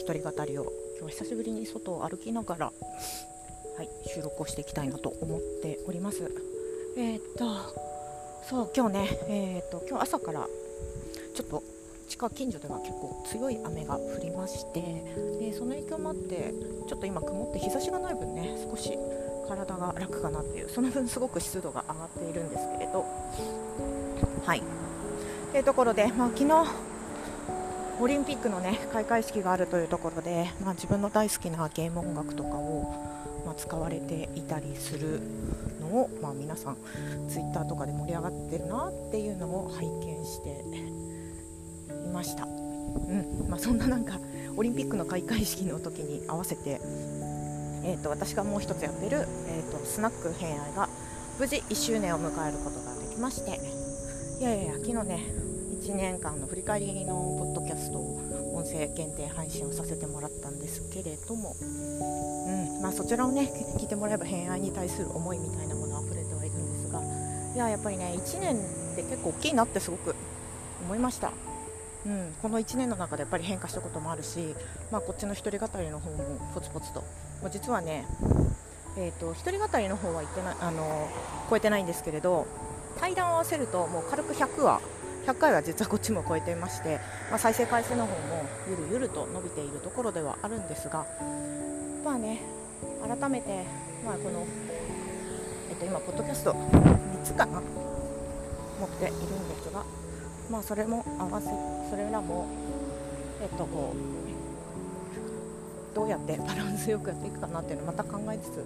一人語りを今日は久しぶりに外を歩きながら、はい、収録をしていきたいなと思っております。えー、っとそう今日ね、えー、っと今日朝からちょっと近近所では結構強い雨が降りましてでその影響もあってちょっと今曇って日差しがない分ね少し体が楽かなっていうその分すごく湿度が上がっているんですけれどはいというところで、まあ、昨日オリンピックのね開会式があるというところで、まあ、自分の大好きなゲーム音楽とかを、まあ、使われていたりするのを、まあ、皆さんツイッターとかで盛り上がってるなっていうのを拝見していました、うん。まあ、そんななんかオリンピックの開会式の時に合わせて、えーと、私がもう一つやってる、えーと、スナック偏愛が無事1周年を迎えることができまして。いやいやいや昨日ね1年間の振り返りのポッドキャストを音声限定配信をさせてもらったんですけれども、うんまあ、そちらをね聞いてもらえば偏愛に対する思いみたいなものあふれてはいるんですがいややっぱりね1年って結構大きいなってすごく思いました。うん、この1年の中でやっぱり変化したこともあるし、まあ、こっちの一人語りの方もポツポツと、まあ、実はね、えーと、一人語りの方は言ってないあの超えてないんですけれど対談を合わせるともう軽く100話100回は実はこっちも超えていまして、まあ、再生回数の方もゆるゆると伸びているところではあるんですがまあね改めて、まあ、この、えっと、今ポッドキャスト3つかな持っているんですが、まあ、それも合わせそれらもえっとこうどうやってバランスよくやっていくかなっていうのをまた考えつつ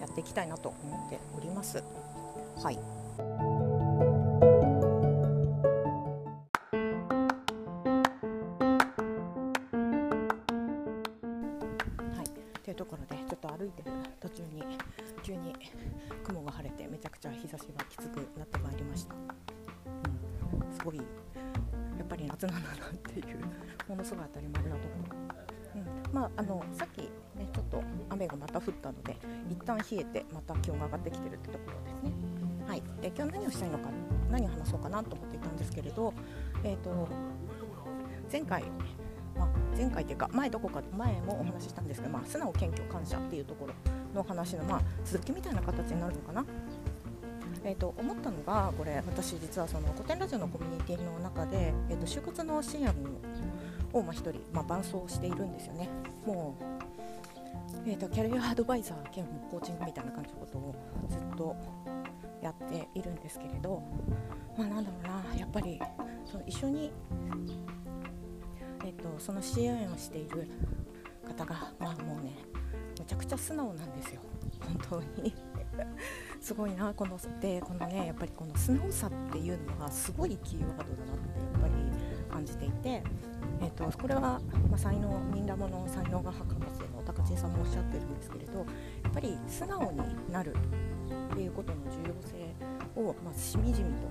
やっていきたいなと思っております。はい17っていうものすごい当たり前だと思う。うん。まあのさっきね。ちょっと雨がまた降ったので、一旦冷えてまた気温が上がってきてるってところですね。はい、で今日何をしたいのか何を話そうかなと思っていたんですけれど、えーと、前回、ま、前回というか前どこか前もお話ししたんですけど、まあ、素直謙虚感謝っていうところの話の、まあ、続きみたいな形になるのかな。えーと、思ったのがこれ私実はその古典ラジオのコミュニティの中で、えーと、就活の支援を、まあ、1人、まあ、伴走しているんですよね。もうえーと、キャリアアドバイザー兼コーチングみたいな感じのことをずっとやっているんですけれど、まあ、なんだろうなやっぱりその一緒に、えーと、その支援をしている方が、まあ、もうねめちゃくちゃ素直なんですよ。本当に。すごいなこのでこのねやっぱりこの素直さっていうのがすごいキーワードだなってやっぱり感じていて、えーと、これは、まあ、才能みんなもの才能が博士の高知さんもおっしゃってるんですけれどやっぱり素直になるっていうことの重要性を、まあ、しみじみと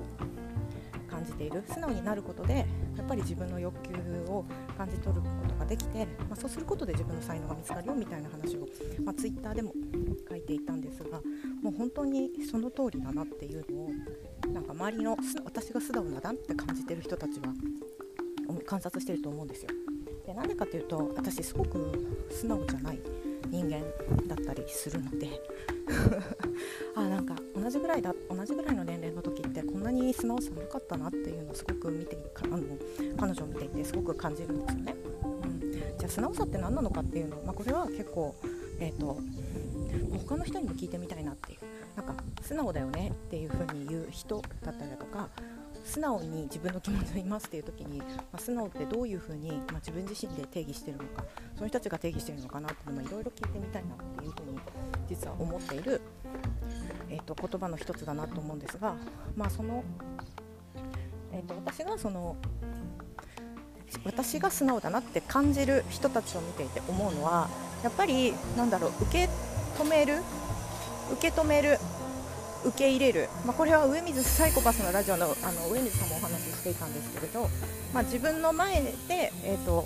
感じている素直になることでやっぱり自分の欲求を感じ取ることができて、まあ、そうすることで自分の才能が見つかるよみたいな話を、まあ、ツイッターでも書いていたんですがもう本当にその通りだなっていうのをなんか周りの私が素直だなって感じてる人たちは観察してると思うんですよ。でなんでかというと私すごく素直じゃない人間だったりするので あなんか同じぐらいだ同じぐらいの年齢の時ってこんなに素直さなかったなっていうのをすごく見てあの彼女を見ていてすごく感じるんですよね。うん、じゃあ素直さって何なのかっていうの、まあ、これは結構、えーと、他の人にも聞いてみたいなっていうなんか素直だよねっていう風に言う人だったりだとか素直に自分の気持ちを言いますっていう時に、まあ、素直ってどういうふうに、まあ、自分自身で定義してるのかその人たちが定義してるのかなっていうのもいろいろ聞いてみたいなっていうふうに実は思っている、えーと、言葉の一つだなと思うんですが、まあ、その、えーと、私がその私が素直だなって感じる人たちを見ていて思うのはやっぱりなんだろう受け止める受け止める受け入れる、まあ、これは上水サイコパスのラジオのあの上水さんもお話ししていたんですけれど、まあ、自分の前で、えーと、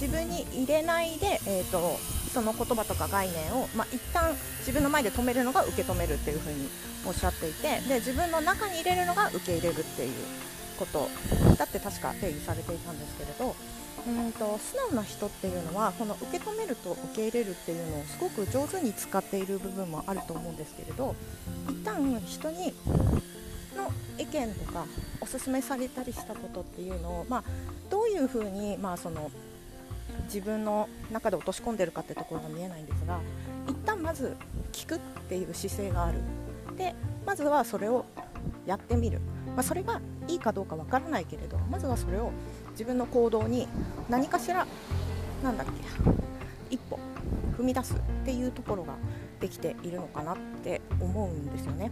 自分に入れないで、えーと、その言葉とか概念を、まあ、一旦自分の前で止めるのが受け止めるっていうふうにおっしゃっていてで自分の中に入れるのが受け入れるっていうことだって確か定義されていたんですけれどうんと素直な人っていうのはこの受け止めると受け入れるっていうのをすごく上手に使っている部分もあると思うんですけれど一旦人にの意見とかおすすめされたりしたことっていうのを、まあ、どういうふうに、まあ、その自分の中で落とし込んでるかってところが見えないんですが一旦まず聞くっていう姿勢があるでまずはそれをやってみる、まあ、それがいいかどうかわからないけれどまずはそれを自分の行動に何かしらなんだっけ一歩踏み出すっていうところができているのかなって思うんですよね。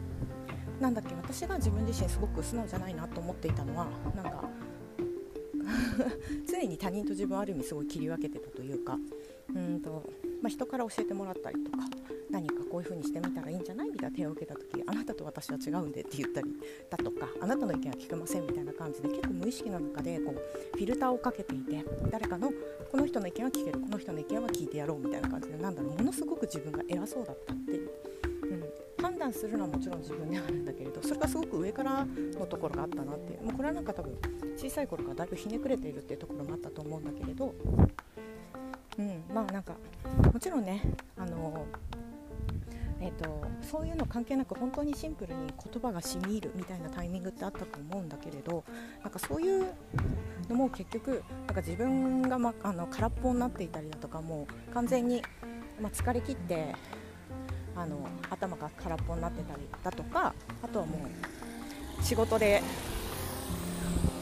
なんだっけ私が自分自身すごく素直じゃないなと思っていたのはなんかに他人と自分ある意味すごい切り分けてたというかうんと、まあ、人から教えてもらったりとか何かこういう風にしてみたらいいんじゃないみたいな手を受けた時あなたと私は違うんでって言ったりだとかあなたの意見は聞けませんみたいな感じで結構無意識の中でこうフィルターをかけていて誰かのこの人の意見は聞けるこの人の意見は聞いてやろうみたいな感じでなんだろうものすごく自分が偉そうだったっていう。断するのはもちろん自分ではあるんだけれどそれがすごく上からのところがあったなっていう。もうこれはなんか多分小さい頃からだいぶひねくれているっていうところもあったと思うんだけれど、うん、まあなんかもちろんねあのえーと、そういうの関係なく本当にシンプルに言葉がしみ入るみたいなタイミングってあったと思うんだけれどなんかそういうのも結局なんか自分が、ま、あの空っぽになっていたりだとかもう完全に、ま疲れ切ってあの頭が空っぽになってたりだとかあとはもう仕事で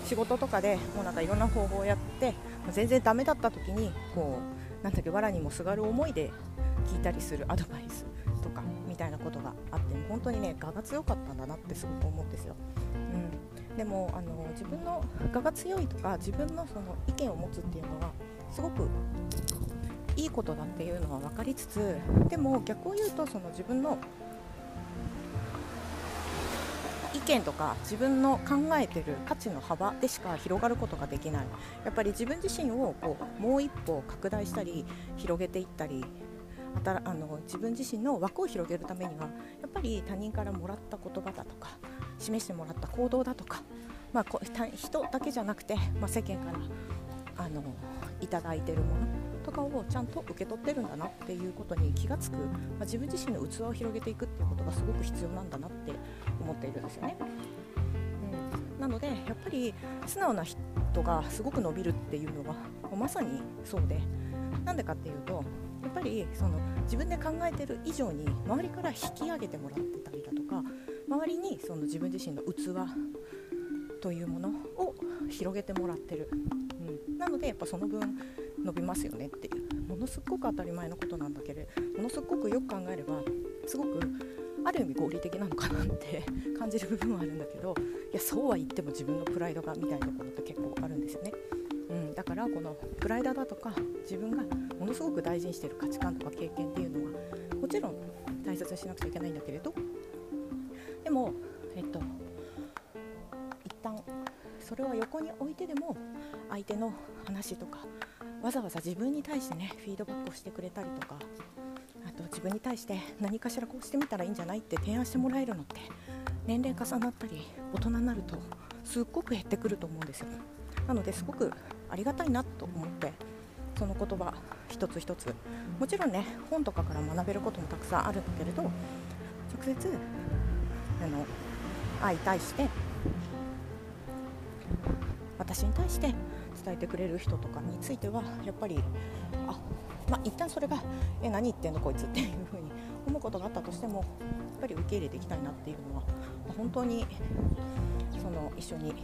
仕事とかでもうなんかいろんな方法をやって全然ダメだった時にこうなんだっけ藁にもすがる思いで聞いたりするアドバイスとかみたいなことがあって本当にね我が強かったんだなってすごく思うんですよ。うん、でもあの自分の我が強いとか自分のその意見を持つっていうのはすごくいいことだっていうのは分かりつつでも逆を言うとその自分の意見とか自分の考えてる価値の幅でしか広がることができない。やっぱり自分自身をこうもう一歩拡大したり広げていったりあの自分自身の枠を広げるためにはやっぱり他人からもらった言葉だとか示してもらった行動だとか、まあ、人だけじゃなくて、まあ、世間からあのいただいているものとかをちゃんと受け取ってるんだなっていうことに気がつく、まあ、自分自身の器を広げていくっていうことがすごく必要なんだなって思っているんですよね。うん、なのでやっぱり素直な人がすごく伸びるっていうのはまさにそうでなんでかっていうとやっぱりその自分で考えてる以上に周りから引き上げてもらってたりだとか周りにその自分自身の器というものを広げてもらってる、うん、なのでやっぱその分伸びますよねっていうものすごく当たり前のことなんだけれどものすごくよく考えればすごくある意味合理的なのかなって感じる部分はあるんだけど いやそうは言っても自分のプライドがみたいなところって結構あるんですよね。うん、だからこのプライドだとか自分がものすごく大事にしている価値観とか経験っていうのはもちろん大切にしなくちゃいけないんだけれどでもえっと一旦それは横に置いてでも相手の話とかわざわざ自分に対してねフィードバックをしてくれたりとかあと自分に対して何かしらこうしてみたらいいんじゃないって提案してもらえるのって年齢重なったり大人になるとすっごく減ってくると思うんですよ。なのですごくありがたいなと思ってその言葉一つ一つ。もちろんね本とかから学べることもたくさんあるんだけれど直接あの相対して私に対して伝えてくれる人とかについてはやっぱりあまあ一旦それがえ何言ってんのこいつっていうふうに思うことがあったとしてもやっぱり受け入れていきたいなっていうのは本当にその一緒に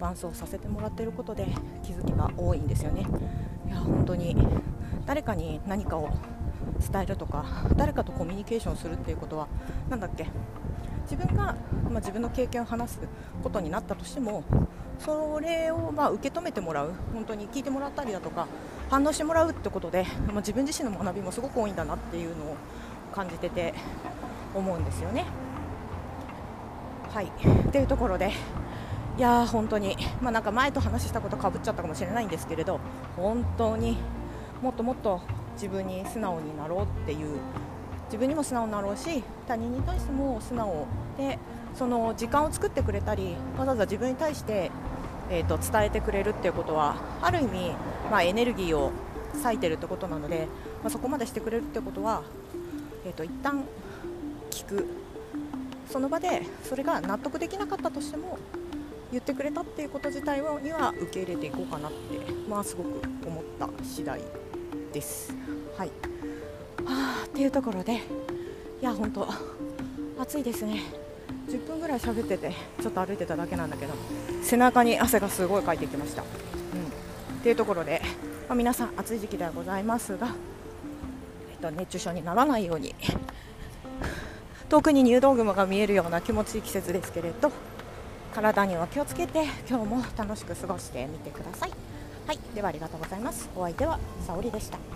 伴走させてもらっていることで気づきが多いんですよね。いや本当に誰かに何かを伝えるとか誰かとコミュニケーションするっていうことは何だっけ自分が、まあ、自分の経験を話すことになったとしてもそれをまあ受け止めてもらう本当に聞いてもらったりだとか反応してもらうってことで、まあ、自分自身の学びもすごく多いんだなっていうのを感じてて思うんですよね。はいというところでいやー本当に、まあ、なんか前と話したことかぶっちゃったかもしれないんですけれど本当にもっともっと自分に素直になろうっていう自分にも素直になろうし他人に対しても素直でその時間を作ってくれたりわざわざ自分に対してえーと、伝えてくれるっていうことはある意味、まあ、エネルギーを割いてるってことなので、まあ、そこまでしてくれるってことは、えーと、一旦聞くその場でそれが納得できなかったとしても言ってくれたっていうこと自体には受け入れていこうかなって、まあ、すごく思った次第です。はいっていうところでいや本当暑いですね。10分ぐらい喋っててちょっと歩いてただけなんだけど背中に汗がすごいかいてきました、うん、っていうところで、まあ、皆さん暑い時期ではございますが、えっと、熱中症にならないように遠くに入道雲が見えるような気持ちいい季節ですけれど体には気をつけて今日も楽しく過ごしてみてください。はい。ではありがとうございます。お相手は沙織でした。